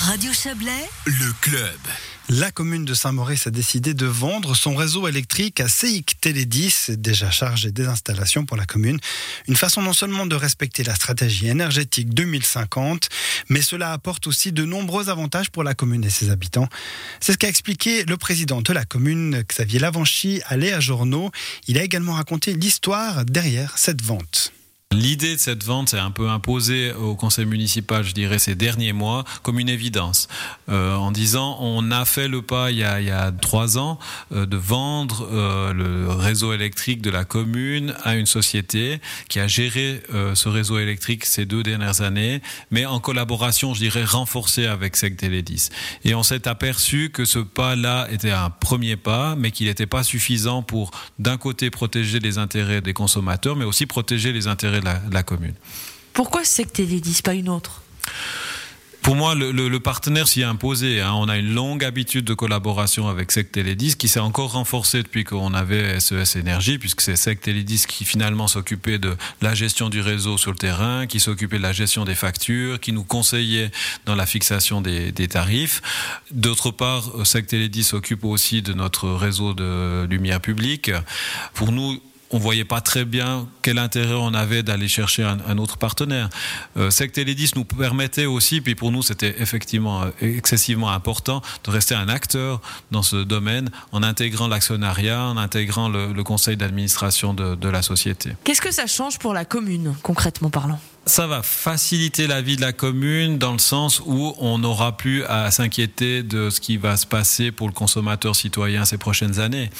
Radio Chablais, le club. La commune de Saint-Maurice a décidé de vendre son réseau électrique à CIC Télé10, déjà chargé des installations pour la commune. Une façon non seulement de respecter la stratégie énergétique 2050, mais cela apporte aussi de nombreux avantages pour la commune et ses habitants. C'est ce qu'a expliqué le président de la commune, Xavier Lavanchy, à Léa Journaux. Il a également raconté l'histoire derrière cette vente. L'idée de cette vente est un peu imposée au conseil municipal, je dirais, ces derniers mois, comme une évidence, euh, en disant on a fait le pas il y a, trois ans euh, de vendre euh, le réseau électrique de la commune à une société qui a géré ce réseau électrique ces deux dernières années, mais en collaboration, je dirais, renforcée avec SEC Télédis. Et on s'est aperçu que ce pas-là était un premier pas, mais qu'il n'était pas suffisant pour, d'un côté, protéger les intérêts des consommateurs, mais aussi protéger les intérêts la, commune. Pourquoi 10 pas une autre? Pour moi, le, partenaire s'y est imposé. Hein. On a une longue habitude de collaboration avec SEC Télédis qui s'est encore renforcée depuis qu'on avait SES Énergie, puisque c'est SEC Télédis qui finalement s'occupait de la gestion du réseau sur le terrain, qui s'occupait de la gestion des factures, qui nous conseillait dans la fixation des, des tarifs. D'autre part, SEC Télédis s'occupe aussi de notre réseau de lumière publique. Pour nous, on voyait pas très bien quel intérêt on avait d'aller chercher un, autre partenaire. Euh, Sect 10 nous permettait aussi, puis pour nous c'était effectivement euh, excessivement important de rester un acteur dans ce domaine en intégrant l'actionnariat, en intégrant le, conseil d'administration de, de la société. Qu'est-ce que ça change pour la commune, concrètement parlant? Ça va faciliter la vie de la commune dans le sens où on n'aura plus à s'inquiéter de ce qui va se passer pour le consommateur citoyen ces prochaines années.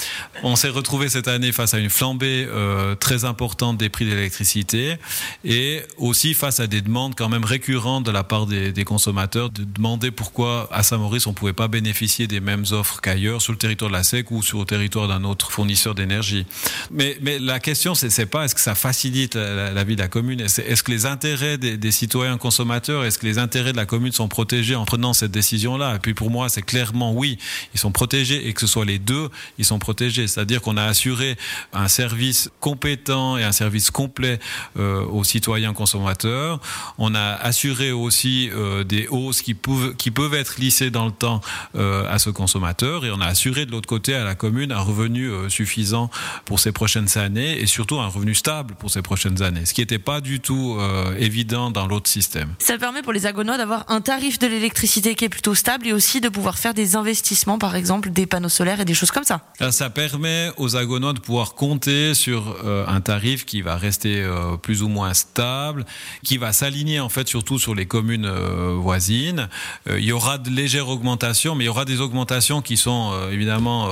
On s'est retrouvé cette année face à une flambée euh, très importante des prix de l'électricité et aussi face à des demandes quand même récurrentes de la part des, des consommateurs de demander pourquoi à Saint-Maurice on ne pouvait pas bénéficier des mêmes offres qu'ailleurs sur le territoire de la SEC ou sur le territoire d'un autre fournisseur d'énergie. Mais, mais la question c'est pas est-ce que ça facilite la, vie de la commune, est-ce que les intérêts des, citoyens consommateurs Est-ce que les intérêts de la commune sont protégés en prenant cette décision-là? Et puis pour moi, c'est clairement oui, ils sont protégés et que ce soit les deux, ils sont protégés. C'est-à-dire qu'on a assuré un service compétent et un service complet euh, aux citoyens consommateurs. On a assuré aussi euh, des hausses qui peuvent, être lissées dans le temps euh, à ce consommateur et on a assuré de l'autre côté à la commune un revenu suffisant pour ces prochaines années et surtout un revenu stable pour ces prochaines années. Ce qui n'était pas du tout évident dans l'autre système. Ça permet pour les agonois d'avoir un tarif de l'électricité qui est plutôt stable et aussi de pouvoir faire des investissements, par exemple des panneaux solaires et des choses comme ça. Euh, ça permet aux agonois de pouvoir compter sur euh, un tarif qui va rester plus ou moins stable, qui va s'aligner en fait surtout sur les communes voisines. il y aura de légères augmentations, mais il y aura des augmentations qui sont évidemment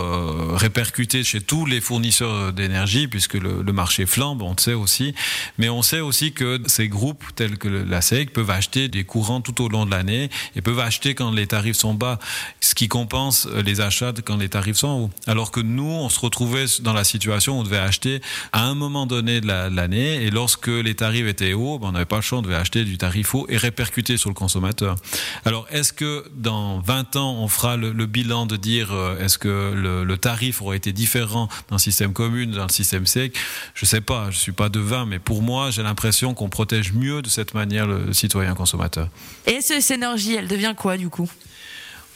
répercutées chez tous les fournisseurs d'énergie puisque le, le marché flambe, on le sait aussi. Mais on sait aussi que ces groupes tels que la SEC peuvent acheter des courants tout au long de l'année et peuvent acheter quand les tarifs sont bas, ce qui compense les achats quand les tarifs sont hauts. Alors que nous, on se retrouvait dans la situation où on devait acheter à un moment donné de l'année et lorsque les tarifs étaient hauts, ben, on n'avait pas le choix, on devait acheter du tarif haut et répercuter sur le consommateur. Alors est-ce que dans 20 ans, on fera le, bilan de dire euh, est-ce que le, tarif aurait été différent dans le système commun, dans le système SEC Je sais pas, je suis pas devin, mais pour moi, j'ai l'impression qu'on protège mieux de cette manière le citoyen consommateur. Et cette énergie, elle devient quoi du coup?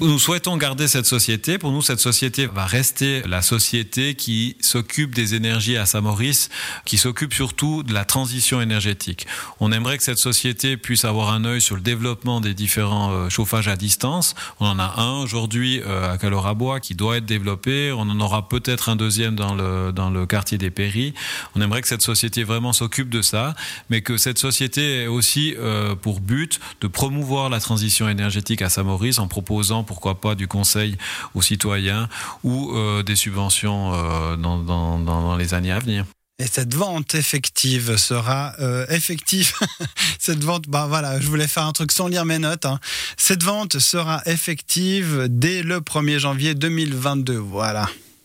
Nous souhaitons garder cette société. Pour nous, cette société va rester la société qui s'occupe des énergies à Saint-Maurice, qui s'occupe surtout de la transition énergétique. On aimerait que cette société puisse avoir un œil sur le développement des différents euh, chauffages à distance. On en a un aujourd'hui euh, à Calorabois qui doit être développé. On en aura peut-être un deuxième dans le, dans le quartier des Péris. On aimerait que cette société vraiment s'occupe de ça, mais que cette société ait aussi euh, pour but de promouvoir la transition énergétique à Saint-Maurice en proposant pourquoi pas du conseil aux citoyens ou euh, des subventions euh, dans, les années à venir. Et cette vente effective sera euh, effective. cette vente, bah voilà, je voulais faire un truc sans lire mes notes. Hein. Cette vente sera effective dès le 1er janvier 2022. Voilà.